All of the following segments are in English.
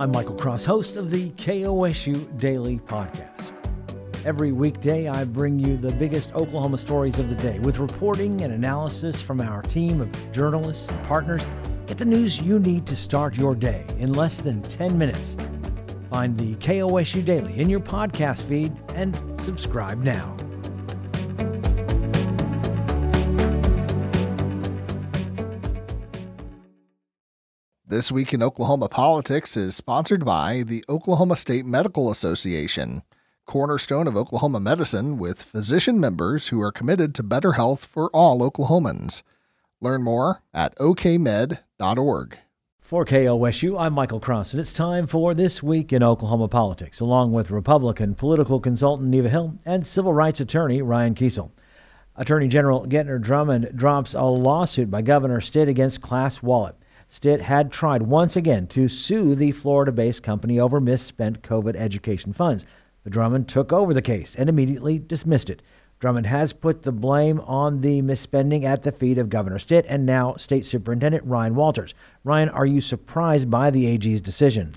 I'm Michael Cross, host of the KOSU Daily Podcast. Every weekday, I bring you the biggest Oklahoma stories of the day with reporting and analysis from our team of journalists and partners. Get the news you need to start your day in less than 10 minutes. Find the KOSU Daily in your podcast feed and subscribe now. This Week in Oklahoma Politics is sponsored by the Oklahoma State Medical Association, cornerstone of Oklahoma medicine with physician members who are committed to better health for all Oklahomans. Learn more at okmed.org. For KOSU, I'm Michael Cross, and it's time for This Week in Oklahoma Politics, along with Republican political consultant Neva Hill and civil rights attorney Ryan Kiesel. Attorney General Gentner Drummond drops a lawsuit by Governor Stitt against ClassWallet. Stitt had tried once again to sue the Florida based company over misspent COVID education funds. But Drummond took over the case and immediately dismissed it. Drummond has put the blame on the misspending at the feet of Governor Stitt and now State Superintendent Ryan Walters. Ryan, are you surprised by the AG's decision?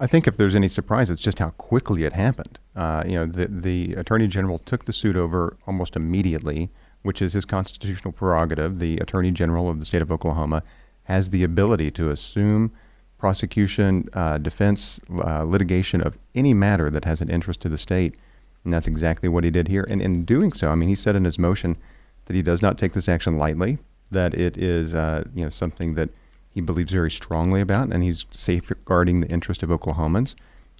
I think if there's any surprise, it's just how quickly it happened. Uh, you know, the, the Attorney General took the suit over almost immediately, which is his constitutional prerogative. The Attorney General of the state of Oklahoma has the ability to assume prosecution, uh, defense, uh, litigation of any matter that has an interest to the state. And that's exactly what he did here. And in doing so, I mean, he said in his motion that he does not take this action lightly, that it is, uh, you know, something that he believes very strongly about, and he's safeguarding the interest of Oklahomans.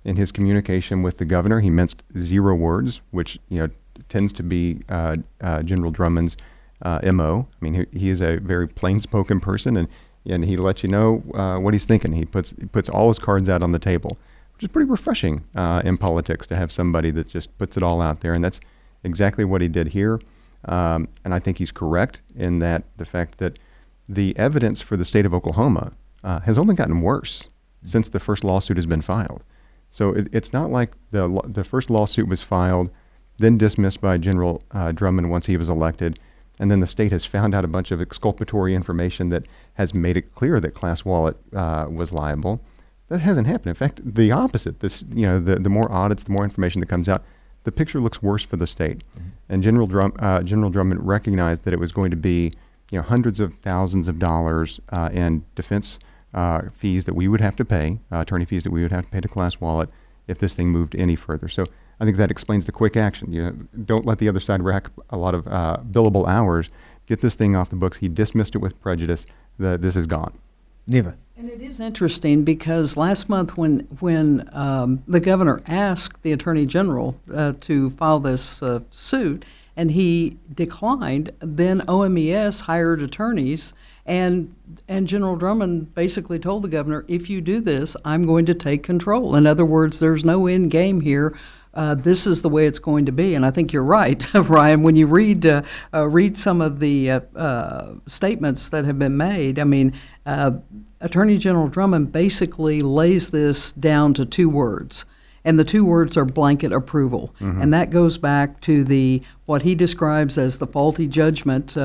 In his communication with the governor, he minced zero words, which you know tends to be uh, uh, General Drummond's uh, mo. I mean, he, he, is a very plain-spoken person, and and he lets you know uh, what he's thinking. He puts he puts all his cards out on the table, which is pretty refreshing uh, in politics to have somebody that just puts it all out there, and that's exactly what he did here. Um, and I think he's correct in that the fact that the evidence for the state of Oklahoma uh, has only gotten worse since the first lawsuit has been filed. So it, it's not like the the first lawsuit was filed, then dismissed by General uh, Drummond once he was elected and then the state has found out a bunch of exculpatory information that has made it clear that ClassWallet uh, was liable. That hasn't happened. In fact, the opposite. This, you know, the, the more audits, the more information that comes out, the picture looks worse for the state. Mm-hmm. And General, Drum, uh, General Drummond recognized that it was going to be, you know, hundreds of thousands of dollars uh, in defense uh, fees that we would have to pay, uh, attorney fees that we would have to pay to ClassWallet if this thing moved any further. So I think that explains the quick action. You know, don't let the other side rack a lot of uh, billable hours. Get this thing off the books. He dismissed it with prejudice. The, this is gone. Neva. And it is interesting because last month, when when um, the governor asked the attorney general uh, to file this uh, suit, and he declined, then OMES hired attorneys, and and General Drummond basically told the governor, if you do this, I'm going to take control. In other words, there's no end game here uh, this is the way it's going to be. And I think you're right, Ryan. When you read uh, uh, read some of the uh, uh, statements that have been made, I mean, uh, Attorney General Drummond basically lays this down to two words. And the two words are blanket approval, mm-hmm. and that goes back to the what he describes as the faulty judgment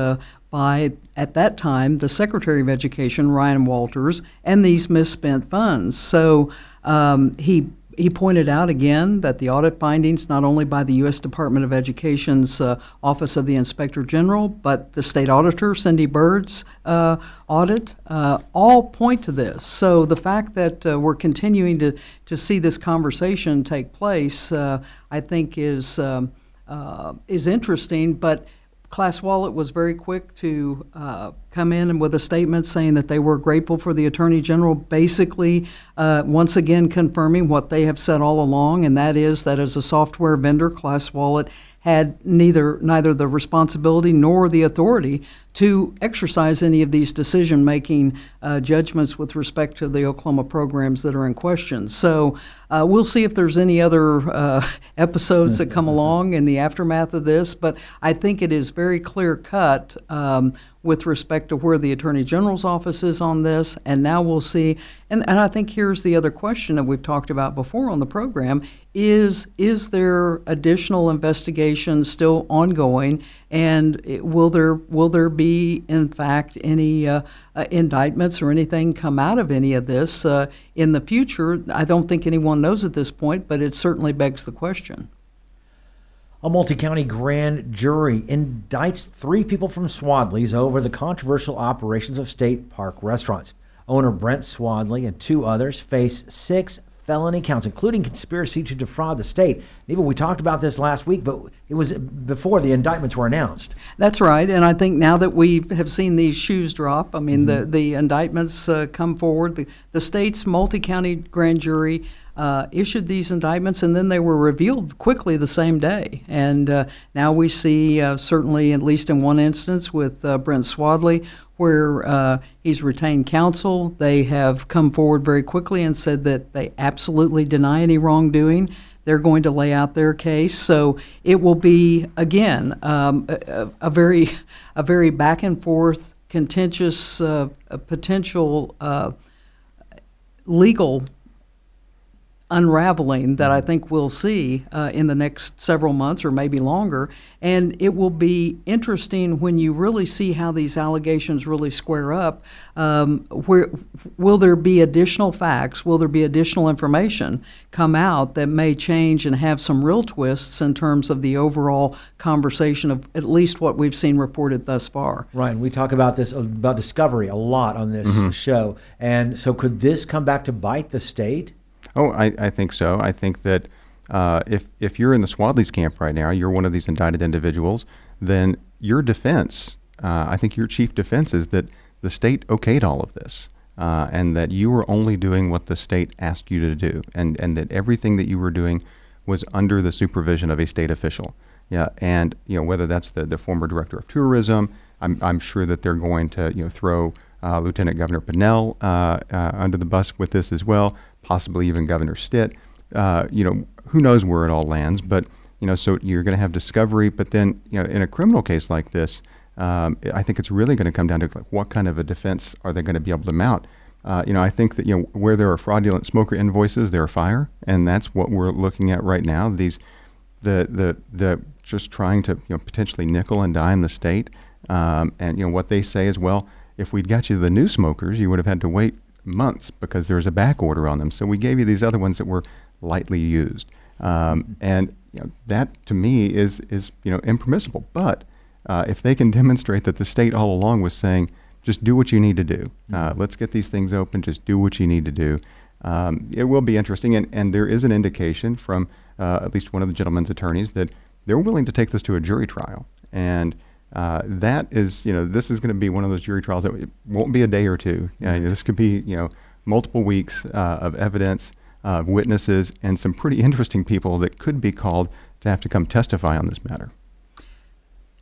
by at that time the Secretary of Education Ryan Walters and these misspent funds. So um, he he pointed out again that the audit findings, not only by the U.S. Department of Education's uh, Office of the Inspector General, but the state auditor, Cindy Byrd's uh, audit, uh, all point to this. So the fact that uh, we're continuing to, to see this conversation take place, uh, I think, is, um, uh, is interesting. But ClassWallet was very quick to uh, come in and with a statement saying that they were grateful for the Attorney General, basically, uh, once again confirming what they have said all along, and that is that as a software vendor, ClassWallet had neither neither the responsibility nor the authority to exercise any of these decision making uh, judgments with respect to the Oklahoma programs that are in question. So uh, we'll see if there's any other uh, episodes that come along in the aftermath of this, but I think it is very clear cut um, with respect to where the Attorney General's office is on this. And now we'll see. And, and I think here's the other question that we've talked about before on the program is is there additional investigation still ongoing and will there will there be be, in fact, any uh, uh, indictments or anything come out of any of this uh, in the future. I don't think anyone knows at this point, but it certainly begs the question. A multi county grand jury indicts three people from Swadley's over the controversial operations of state park restaurants. Owner Brent Swadley and two others face six felony counts, including conspiracy to defraud the state. Even we talked about this last week, but it was before the indictments were announced. That's right, and I think now that we have seen these shoes drop, I mean mm-hmm. the the indictments uh, come forward. The, the state's multi-county grand jury uh, issued these indictments, and then they were revealed quickly the same day. And uh, now we see, uh, certainly, at least in one instance with uh, Brent Swadley, where uh, he's retained counsel. They have come forward very quickly and said that they absolutely deny any wrongdoing. They're going to lay out their case, so it will be again um, a, a, very, a very back and forth, contentious, uh, potential legal unraveling that I think we'll see uh, in the next several months or maybe longer. And it will be interesting when you really see how these allegations really square up. Um, where will there be additional facts? Will there be additional information come out that may change and have some real twists in terms of the overall conversation of at least what we've seen reported thus far? Right. We talk about this about discovery a lot on this mm-hmm. show, and so could this come back to bite the state? Oh, I, I think so. I think that uh, if if you're in the Swadley's camp right now, you're one of these indicted individuals, then your defense, uh, I think your chief defense is that the state okayed all of this. Uh, and that you were only doing what the state asked you to do, and, and that everything that you were doing was under the supervision of a state official. Yeah, and you know whether that's the, the former director of tourism, I'm, I'm sure that they're going to you know throw uh, Lieutenant Governor Pinnell uh, uh, under the bus with this as well possibly even Governor Stitt. Uh, you know, who knows where it all lands, but you know, so you're going to have discovery. But then, you know, in a criminal case like this, um, I think it's really going to come down to like, what kind of a defense are they going to be able to mount? Uh, you know, I think that you know where there are fraudulent smoker invoices, there are fire, and that's what we're looking at right now. These, the the the just trying to you know potentially nickel and dime the state, um, and you know what they say is well, if we'd got you the new smokers, you would have had to wait months because there was a back order on them. So we gave you these other ones that were lightly used, um, and you know, that to me is is you know impermissible. But uh, if they can demonstrate that the state all along was saying, just do what you need to do. Uh, mm-hmm. let's get these things open. Just do what you need to do. Um, it will be interesting, and, and there is an indication from uh, at least one of the gentleman's attorneys that they're willing to take this to a jury trial. And uh, that is, you know, this is going to be one of those jury trials that won't be a day or two. Uh, this could be, you know, multiple weeks uh, of evidence, of witnesses, and some pretty interesting people that could be called to have to come testify on this matter.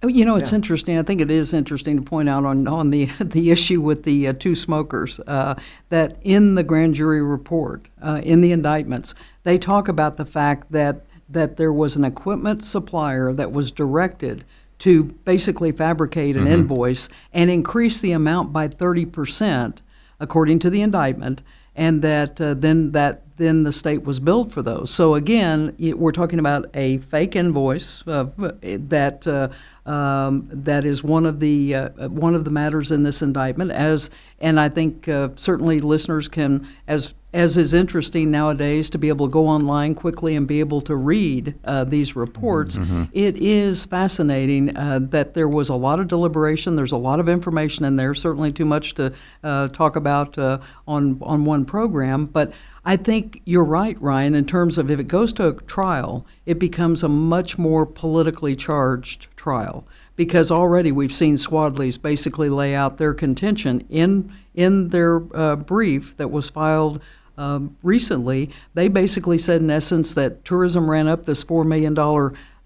Oh, you know, it's yeah. interesting. I think it is interesting to point out on, on the the issue with the uh, two smokers uh, that in the grand jury report, uh, in the indictments, they talk about the fact that that there was an equipment supplier that was directed to basically fabricate an mm-hmm. invoice and increase the amount by 30%, according to the indictment, and that uh, then that then the state was billed for those. So again, we're talking about a fake invoice uh, that uh, um, that is one of the uh, one of the matters in this indictment. As and I think uh, certainly listeners can as as is interesting nowadays to be able to go online quickly and be able to read uh, these reports. Mm-hmm. It is fascinating uh, that there was a lot of deliberation. There's a lot of information in there. Certainly too much to uh, talk about uh, on on one program, but. I think you're right, Ryan, in terms of if it goes to a trial, it becomes a much more politically charged trial because already we've seen Swadley's basically lay out their contention in in their uh, brief that was filed um, recently, they basically said, in essence, that tourism ran up this $4 million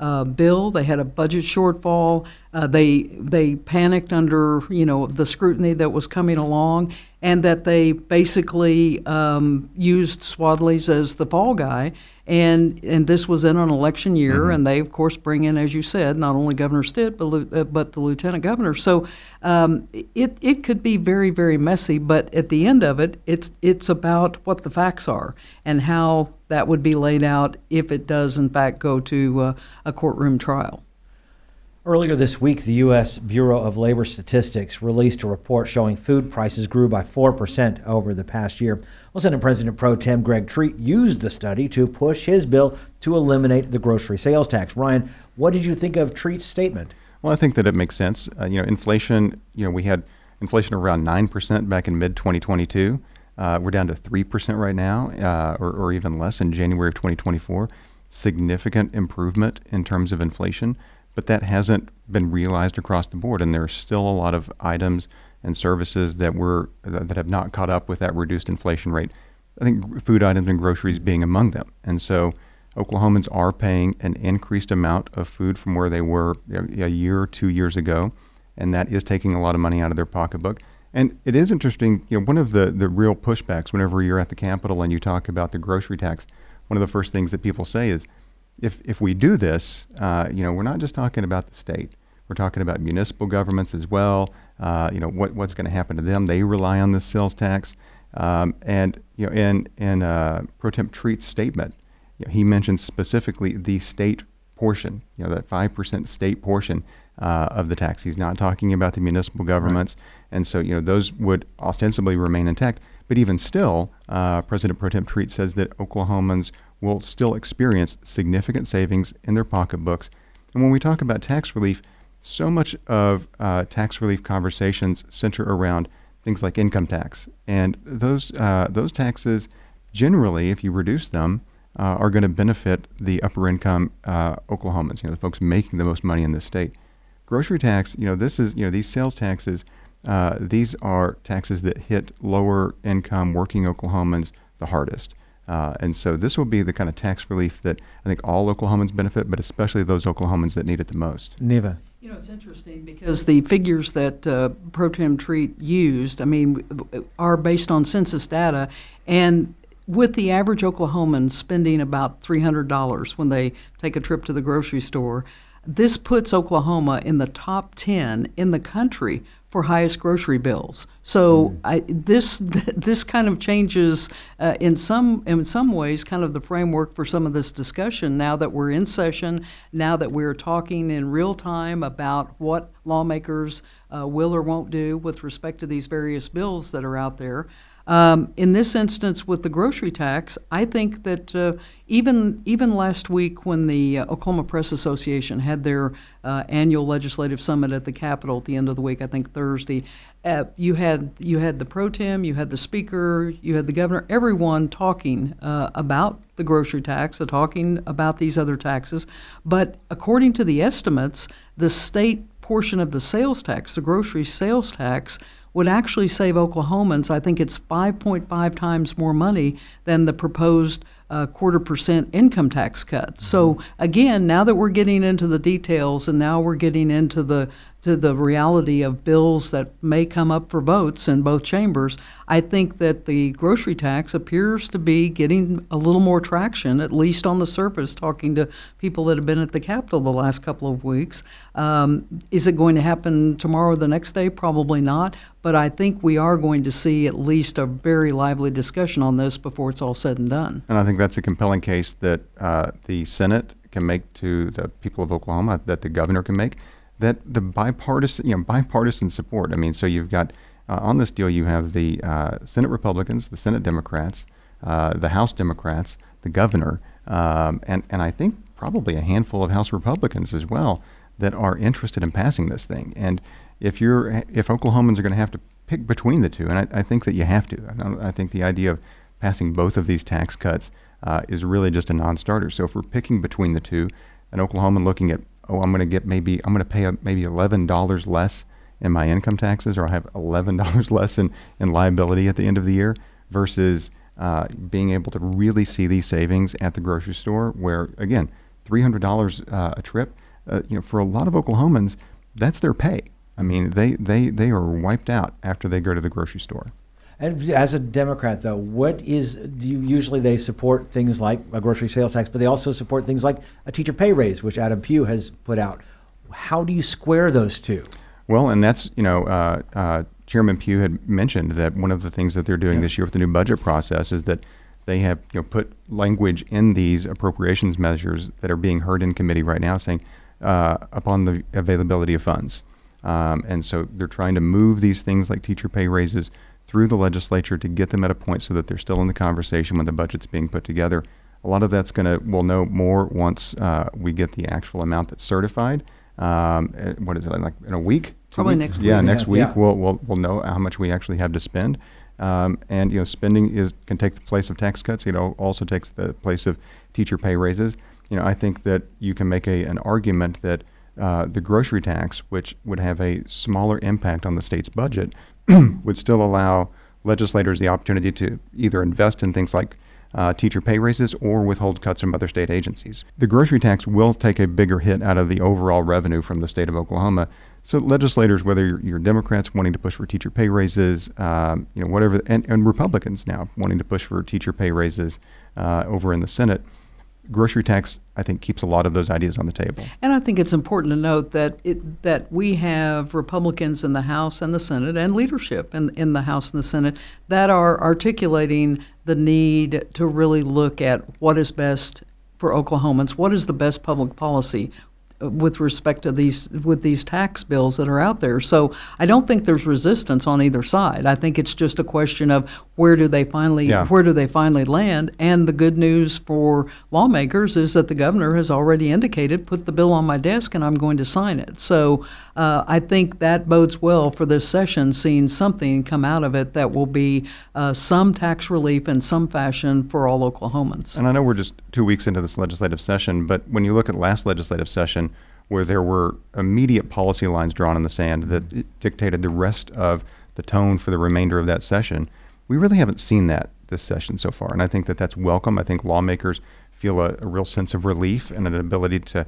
uh, bill. They had a budget shortfall. Uh, they they panicked under you know the scrutiny that was coming along, and that they basically um, used Swadley's as the fall guy. And and this was in an election year, mm-hmm. and they of course bring in, as you said, not only Governor Stitt but uh, but the lieutenant governor. So um, it it could be very very messy. But at the end of it, it's it's about what the facts are and how that would be laid out if it does in fact go to uh, a courtroom trial. Earlier this week, the U.S. Bureau of Labor Statistics released a report showing food prices grew by 4% over the past year. Well, Senate President Pro Tem Greg Treat used the study to push his bill to eliminate the grocery sales tax. Ryan, what did you think of Treat's statement? Well, I think that it makes sense. Uh, you know, inflation, you know, we had inflation around 9% back in mid 2022. Uh, we're down to 3% right now, uh, or, or even less in January of 2024. Significant improvement in terms of inflation but that hasn't been realized across the board, and there are still a lot of items and services that were that have not caught up with that reduced inflation rate. I think food items and groceries being among them, and so Oklahomans are paying an increased amount of food from where they were a year or two years ago, and that is taking a lot of money out of their pocketbook. And it is interesting, you know, one of the, the real pushbacks whenever you're at the Capitol and you talk about the grocery tax, one of the first things that people say is, if if we do this, uh, you know, we're not just talking about the state. We're talking about municipal governments as well. Uh, you know, what what's going to happen to them? They rely on this sales tax. Um, and you know, in in uh, Pro Tem Treat's statement, you know, he mentions specifically the state portion. You know, that five percent state portion uh, of the tax. He's not talking about the municipal governments, right. and so you know those would ostensibly remain intact. But even still, uh, President Pro Tem Treat says that Oklahomans will still experience significant savings in their pocketbooks. And when we talk about tax relief, so much of uh, tax relief conversations center around things like income tax, and those uh, those taxes generally, if you reduce them, uh, are going to benefit the upper income uh, Oklahomans, you know, the folks making the most money in this state. Grocery tax, you know, this is you know these sales taxes. Uh, these are taxes that hit lower income working Oklahomans the hardest. Uh, and so this will be the kind of tax relief that I think all Oklahomans benefit, but especially those Oklahomans that need it the most. Neva. You know, it's interesting because the figures that uh, Pro Tem Treat used, I mean, are based on census data. And with the average Oklahoman spending about $300 when they take a trip to the grocery store, this puts Oklahoma in the top 10 in the country for highest grocery bills. So mm. I, this this kind of changes uh, in some in some ways kind of the framework for some of this discussion. Now that we're in session, now that we're talking in real time about what lawmakers uh, will or won't do with respect to these various bills that are out there. Um, in this instance, with the grocery tax, I think that uh, even even last week, when the uh, Oklahoma Press Association had their uh, annual legislative summit at the Capitol at the end of the week, I think Thursday, uh, you had you had the pro tem, you had the speaker, you had the governor, everyone talking uh, about the grocery tax, uh, talking about these other taxes. But according to the estimates, the state portion of the sales tax, the grocery sales tax would actually save Oklahomans, I think it's 5.5 times more money than the proposed uh, quarter percent income tax cut. So again, now that we're getting into the details and now we're getting into the to the reality of bills that may come up for votes in both chambers, I think that the grocery tax appears to be getting a little more traction, at least on the surface, talking to people that have been at the Capitol the last couple of weeks. Um, is it going to happen tomorrow or the next day? Probably not. But I think we are going to see at least a very lively discussion on this before it's all said and done. And I think that's a compelling case that uh, the Senate can make to the people of Oklahoma, that the governor can make that the bipartisan, you know, bipartisan support. I mean, so you've got uh, on this deal, you have the uh, Senate Republicans, the Senate Democrats, uh, the House Democrats, the governor, um, and and I think probably a handful of House Republicans as well that are interested in passing this thing. And if you're if Oklahomans are going to have to pick between the two, and I, I think that you have to. I, I, think the idea of passing both of these tax cuts uh, is really just a non-starter. So if we're picking between the two, an Oklahoman looking at oh, I'm going to get maybe I'm going to pay a, maybe eleven dollars less in my income taxes, or I have eleven dollars less in, in liability at the end of the year, versus uh, being able to really see these savings at the grocery store, where again, three hundred dollars uh, a trip, uh, you know, for a lot of Oklahomans, that's their pay. I mean, they, they, they are wiped out after they go to the grocery store. And as a Democrat, though, what is you, usually they support things like a grocery sales tax, but they also support things like a teacher pay raise, which Adam Pugh has put out. How do you square those two? Well, and that's you know, uh, uh, Chairman Pugh had mentioned that one of the things that they're doing yeah. this year with the new budget process is that they have you know put language in these appropriations measures that are being heard in committee right now, saying uh, upon the availability of funds. Um, and so they're trying to move these things like teacher pay raises through the legislature to get them at a point so that they're still in the conversation when the budget's being put together. A lot of that's going to, we'll know more once uh, we get the actual amount that's certified. Um, eh, what is it, like in a week? Probably weeks? next Yeah, week. next Yeah. week Yeah. we'll, we'll, we'll know how much we actually have to spend. Um, and, you know, spending is, can take the place of tax cuts. It al- also takes the place of teacher pay raises. You know, I think that you can make a, an argument that uh, the grocery tax, which would have a smaller impact on the state's budget, would still allow legislators the opportunity to either invest in things like uh, teacher pay raises or withhold cuts from other state agencies. The grocery tax will take a bigger hit out of the overall revenue from the state of Oklahoma. So legislators, whether you're, you're Democrats wanting to push for teacher pay raises, um, you know, whatever, and, and Republicans now wanting to push for teacher pay raises uh, over in the Senate, grocery tax, I think, keeps a lot of those ideas on the table. And I think it's important to note that it, that we have Republicans in the House and the Senate and leadership in, in the House and the Senate that are articulating the need to really look at what is best for Oklahomans, what is the best public policy with respect to these with these tax bills that are out there. So I don't think there's resistance on either side. I think it's just a question of where do they finally Yeah. where do they finally land? And the good news for lawmakers is that the governor has already indicated, put the bill on my desk and I'm going to sign it. So uh, I think that bodes well for this session, seeing something come out of it that will be uh, some tax relief in some fashion for all Oklahomans. And I know we're just two weeks into this legislative session, but when you look at last legislative session, where there were immediate policy lines drawn in the sand that dictated the rest of the tone for the remainder of that session, we really haven't seen that this session so far. And I think that that's welcome. I think lawmakers feel a, a real sense of relief and an ability to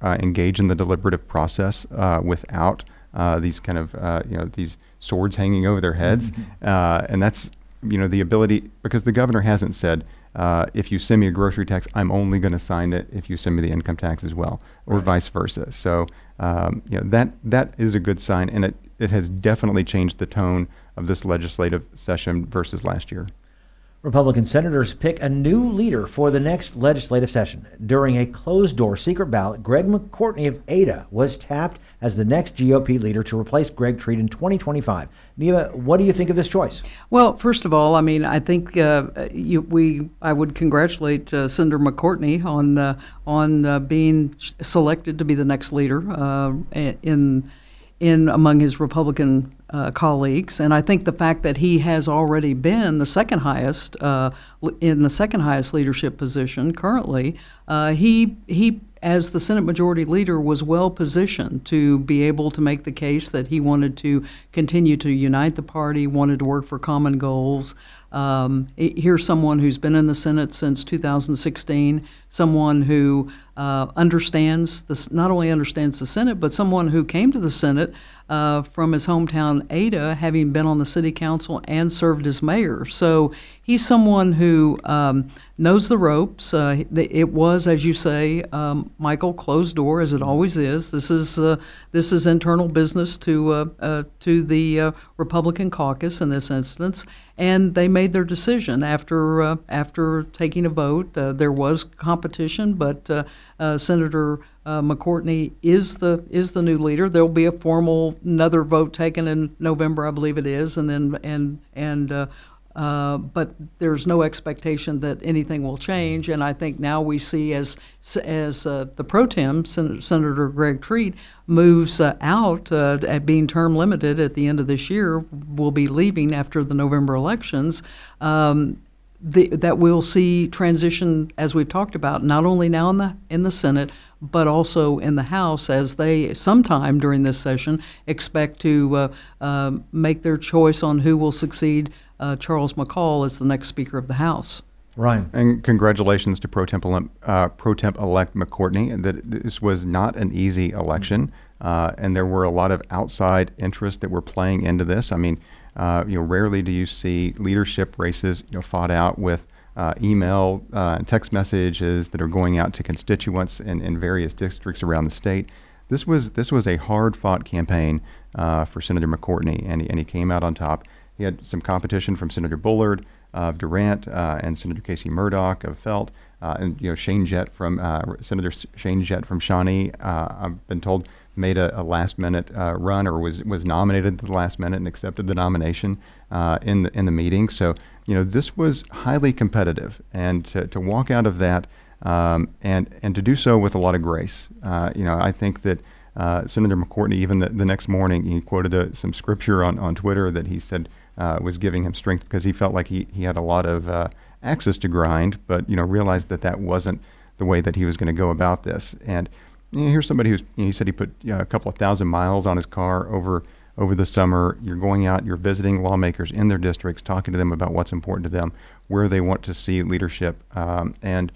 uh, engage in the deliberative process uh, without uh, these kind of uh, you know these swords hanging over their heads, uh, and that's you know the ability because the governor hasn't said uh, if you send me a grocery tax, I'm only going to sign it if you send me the income tax as well, or vice versa. So um, you know that that is a good sign, and it it has definitely changed the tone of this legislative session versus last year. Republican senators pick a new leader for the next legislative session. During a closed door secret ballot, Greg McCortney of Ada was tapped as the next GOP leader to replace Greg Treat in 2025. Neva, what do you think of this choice? Well, first of all, I mean, I think uh, you, we I would congratulate uh, Senator McCortney on uh, on uh, being selected to be the next leader uh, in in among his Republican uh, colleagues, and I think the fact that he has already been the second highest uh, in the second highest leadership position currently, uh, he he as the Senate Majority Leader was well positioned to be able to make the case that he wanted to continue to unite the party, wanted to work for common goals. Um, here's someone who's been in the Senate since 2016, someone who uh, understands this, not only understands the Senate, but someone who came to the Senate uh, from his hometown Ada, having been on the city council and served as mayor. So he's someone who um, knows the ropes. Uh, it was, as you say, um, Michael, closed door as it always is. This is uh, this is internal business to uh, uh, to the uh, Republican caucus in this instance, and they made their decision after after taking a vote. There was competition, but Senator uh, McCortney is the is the new leader. There'll be a formal another vote taken in November, I believe it is, and then and and. Uh, uh, but there's no expectation that anything will change, and I think now we see as as uh, the pro tem Sen- Senator Greg Treat moves uh, out uh, at being term limited at the end of this year, will be leaving after the November elections. Um, the, that we'll see transition, as we've talked about, not only now in the in the Senate, but also in the House, as they sometime during this session expect to uh, uh, make their choice on who will succeed uh, Charles McCall as the next Speaker of the House. Ryan. And congratulations to Pro Tem, uh, Pro Tem elect McCortney. and That this was not an easy election, uh, and there were a lot of outside interests that were playing into this. I mean, uh, you know, rarely do you see leadership races, you know, fought out with uh, email uh, and text messages that are going out to constituents in, in various districts around the state. This was this was a hard fought campaign uh, for Senator McCortney, and he, and he came out on top. He had some competition from Senator Bullard, of Durant uh, and Senator Casey Murdoch of Felt. Uh, and you know Shane Jett from uh, Senator Shane Jett from Shawnee. I've been told made a, a last minute uh, run or was was nominated at the last minute and accepted the nomination uh, in the in the meeting. So you know this was highly competitive, and to, to walk out of that um, and and to do so with a lot of grace. Uh, you know I think that. Uh, Senator McCortney, even the, the next morning, he quoted a, some scripture on, on Twitter that he said uh, was giving him strength because he felt like he, he had a lot of access to grind, but you know realized that that wasn't the way that he was going to go about this. And you know, here's somebody who's you know, he said he put you know, a couple of thousand miles on his car over over the summer. You're going out, you're visiting lawmakers in their districts, talking to them about what's important to them, where they want to see leadership, um, and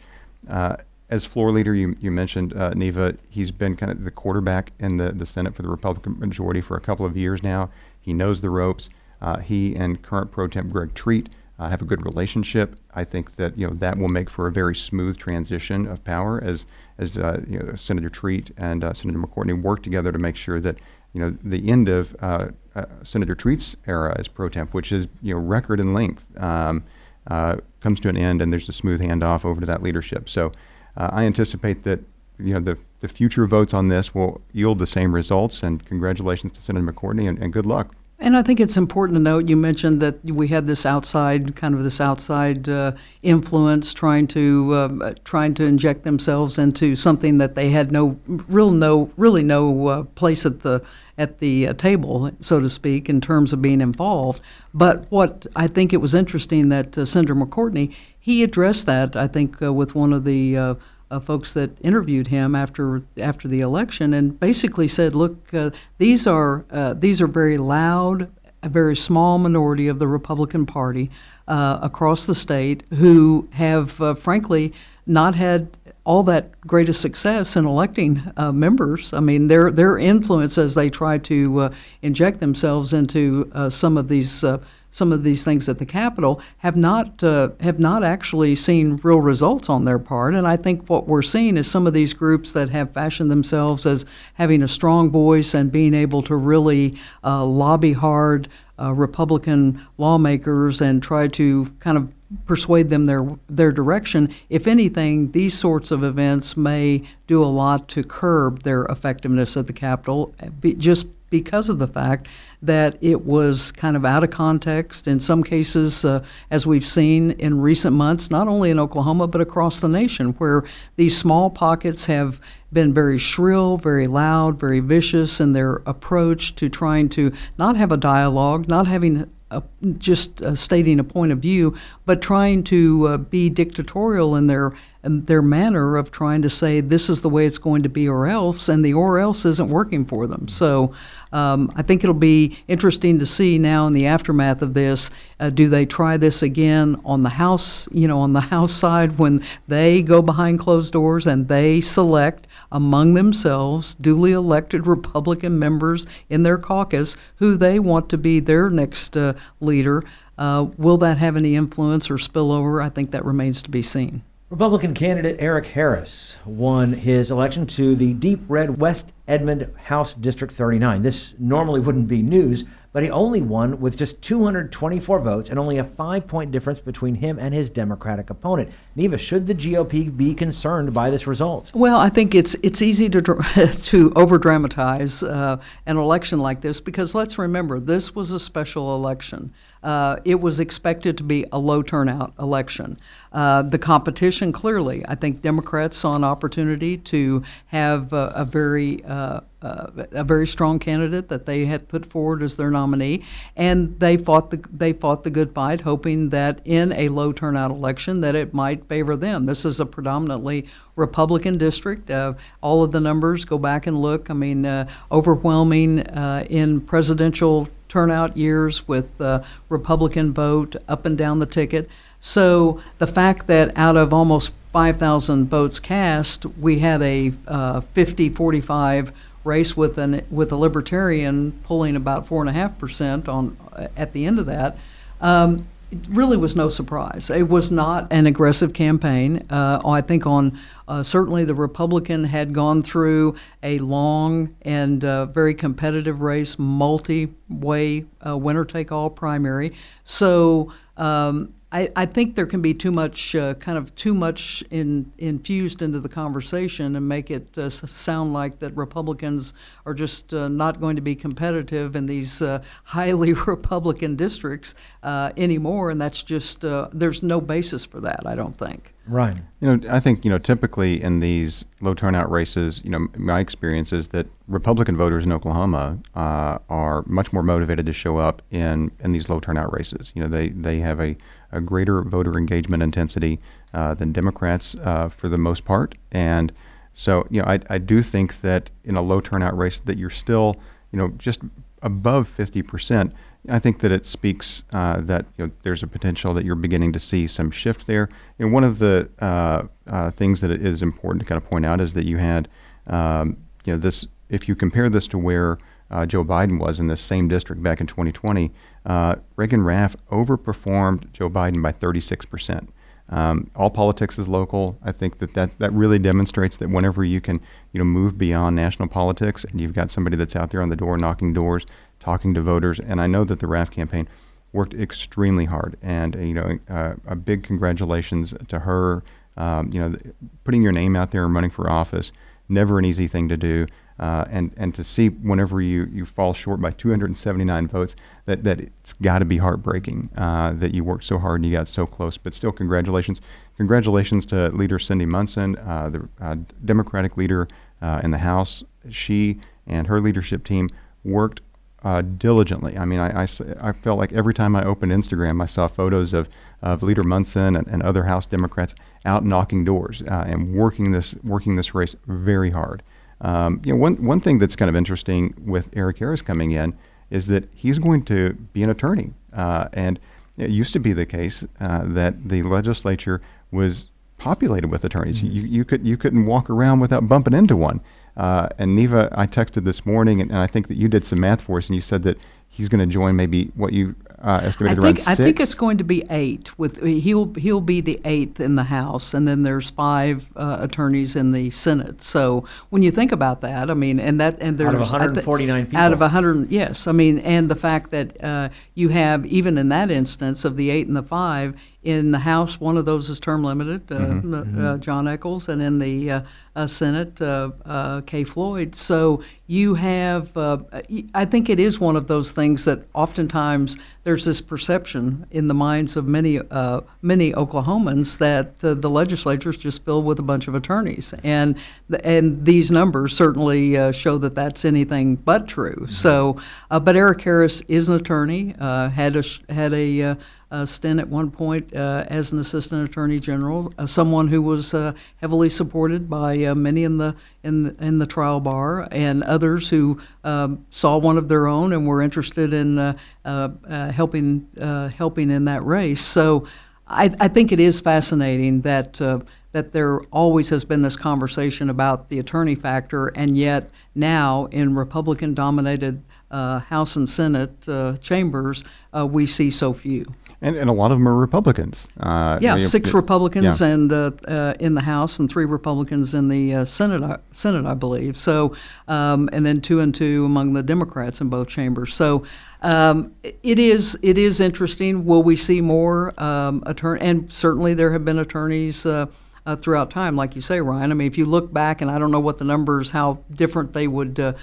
uh, as floor leader, you, you mentioned uh, Neva. He's been kind of the quarterback in the, the Senate for the Republican majority for a couple of years now. He knows the ropes. Uh, he and current pro tem Greg Treat uh, have a good relationship. I think that you know that will make for a very smooth transition of power as as uh, you know, Senator Treat and uh, Senator McCourtney work together to make sure that you know the end of uh, uh, Senator Treat's era as pro tem, which is you know record in length, um, uh, comes to an end, and there's a smooth handoff over to that leadership. So I anticipate that you know the the future votes on this will yield the same results. And congratulations to Senator McCortney, and, and good luck. And I think it's important to note. You mentioned that we had this outside, kind of this outside uh, influence, trying to uh, trying to inject themselves into something that they had no real no really no uh, place at the at the uh, table, so to speak, in terms of being involved. But what I think it was interesting that uh, Senator McCortney he addressed that. I think uh, with one of the uh, folks that interviewed him after after the election, and basically said, "Look, uh, these are uh, these are very loud, a very small minority of the Republican Party uh, across the state who have, uh, frankly, not had." All that great a success in electing uh, members. I mean, their their influence as they try to inject themselves into some of these some of these things at the Capitol have not uh, have not actually seen real results on their part. And I think what we're seeing is some of these groups that have fashioned themselves as having a strong voice and being able to really uh, lobby hard uh, Republican lawmakers and try to kind of persuade them their their direction. If anything, these sorts of events may do a lot to curb their effectiveness at the Capitol, just because of the fact that it was kind of out of context in some cases, uh, as we've seen in recent months, not only in Oklahoma but across the nation, where these small pockets have been very shrill, very loud, very vicious in their approach to trying to not have a dialogue, not having just uh, stating a point of view, but trying to uh, be dictatorial in their their manner of trying to say this is the way it's going to be or else, and the or else isn't working for them. So um, I think it'll be interesting to see now in the aftermath of this. Uh, do they try this again on the House? You know, on the House side when they go behind closed doors and they select among themselves duly elected Republican members in their caucus who they want to be their next uh, leader. Uh, will that have any influence or spillover? I think that remains to be seen. Republican candidate Erick Harris won his election to the deep red West Edmond House District 39. This normally wouldn't be news, but he only won with just 224 votes and only a five point difference between him and his Democratic opponent. Neva, should the GOP be concerned by this result? Well, I think it's it's easy to to over dramatize uh, an election like this because let's remember this was a special election. Uh, it was expected to be a low turnout election. Uh, the competition, clearly, I think Democrats saw an opportunity to have a, very uh, uh, a very strong candidate that they had put forward as their nominee, and they fought the they fought the good fight, hoping that in a low turnout election that it might favor them. This is a predominantly Republican district. Uh, all of the numbers go back and look. I mean, overwhelming in presidential turnout years with uh, Republican vote up and down the ticket. So the fact that out of almost 5,000 votes cast, we had a 50-45 uh, race with an with a libertarian pulling about four and a half percent on at the end of that. Um, it really was no surprise. It was not an aggressive campaign. Uh, I think on uh, certainly the Republican had gone through a long and uh, very competitive race, multi-way uh, winner-take-all primary. So um, I, I think there can be too much, uh, kind of too much in, infused into the conversation and make it uh, sound like that Republicans are just uh, not going to be competitive in these uh, highly Republican districts uh, anymore, and that's just uh, there's no basis for that. I don't think. Right. You know, I think you know typically in these low turnout races, you know, my experience is that Republican voters in Oklahoma uh, are much more motivated to show up in in these low turnout races. You know, they they have a, a greater voter engagement intensity uh, than Democrats uh, for the most part, and so you know, I I do think that in a low turnout race that you're still you know just above 50 percent I think that it speaks uh, that you know, there's a potential that you're beginning to see some shift there. And one of the uh, uh, things that is important to kind of point out is that you had, um, you know, this. If you compare this to where uh, Joe Biden was in this same district back in 2020, uh, Regan Raff overperformed Joe Biden by 36 percent. Um, all politics is local. I think that, that that really demonstrates that whenever you can, you know, move beyond national politics and you've got somebody that's out there on the door knocking doors, talking to voters, and I know that the Raff campaign worked extremely hard. And you know, uh, a big congratulations to her. Um, you know, putting your name out there and running for office, never an easy thing to do. Uh, and and to see whenever you, you fall short by 279 votes, that, that it's got to be heartbreaking uh, that you worked so hard and you got so close. But still, congratulations, congratulations to Leader Cindy Munson, uh, the uh, Democratic leader uh, in the House. She and her leadership team worked uh, diligently. I mean, I, I, I, felt like every time I opened Instagram, I saw photos of, of Leader Munson and, and other House Democrats out knocking doors uh, and working this working this race very hard. Um, you know, one one thing that's kind of interesting with Erick Harris coming in is that he's going to be an attorney, uh, and it used to be the case uh, that the legislature was populated with attorneys. Mm-hmm. You, you could you couldn't walk around without bumping into one. Uh, and Neva, I texted this morning, and, and, I think that you did some math for us, and you said that he's going to join maybe what you uh, estimated I think, around six. I think it's going to be eight. With he'll he'll be the eighth in the House, and then there's five uh, attorneys in the Senate. So when you think about that, I mean, and that and there's out of 149 th- people. Out of 100, yes. I mean, and the fact that uh, you have even in that instance of the eight and the five in the House, one of those is term limited, uh, mm-hmm. Uh, mm-hmm. Jon Echols, and in the uh, uh, Senate, Kay Floyd. So you have, I think it is one of those things that oftentimes there's this perception in the minds of many many Oklahomans that the legislature is just filled with a bunch of attorneys, and and these numbers certainly show that that's anything but true. Mm-hmm. So, but Erick Harris is an attorney, had a had a uh, stint at one point uh, as an assistant attorney general, uh, someone who was uh, heavily supported by uh, many in the, in the in the trial bar and others who um, saw one of their own and were interested in uh, helping helping in that race. So, I, I think it is fascinating that that there always has been this conversation about the attorney factor, and yet now in Republican-dominated House and Senate chambers, we see so few. And, and a lot of them are Republicans. Uh, yeah, you six Republicans yeah. and uh, uh, in the House and three Republicans in the uh, Senate. Uh, Senate, I believe. So, um, and then two and two among the Democrats in both chambers. So, um, it is it is interesting. Will we see more um, attorney? And certainly there have been attorneys. Uh, throughout time, like you say, Ryan. I mean, if you look back, and I don't know what the numbers, how different they would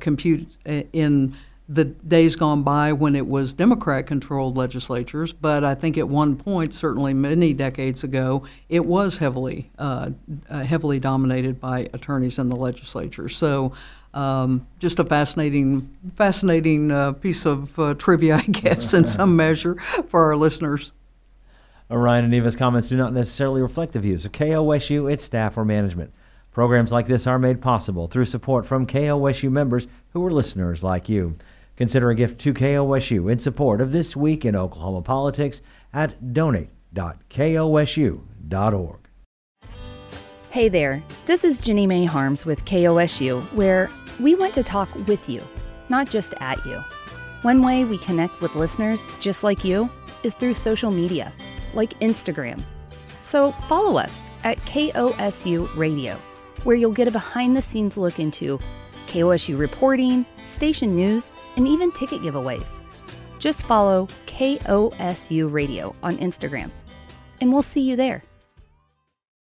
compute in the days gone by when it was Democrat controlled legislatures, but I think at one point, certainly many decades ago, it was heavily uh, uh, heavily dominated by attorneys in the legislature. So, um, just a fascinating fascinating uh, piece of uh, trivia, I guess, in some measure for our listeners. Ryan and Neva's comments do not necessarily reflect the views of KOSU, its staff, or management. Programs like this are made possible through support from KOSU members who are listeners like you. Consider a gift to KOSU in support of This Week in Oklahoma Politics at donate.kosu.org. Hey there, this is Jenny May Harms with KOSU, where we want to talk with you, not just at you. One way we connect with listeners just like you is through social media, like Instagram. So follow us at KOSU Radio, where you'll get a behind the scenes look into KOSU reporting, station news, and even ticket giveaways. Just follow KOSU Radio on Instagram, and we'll see you there.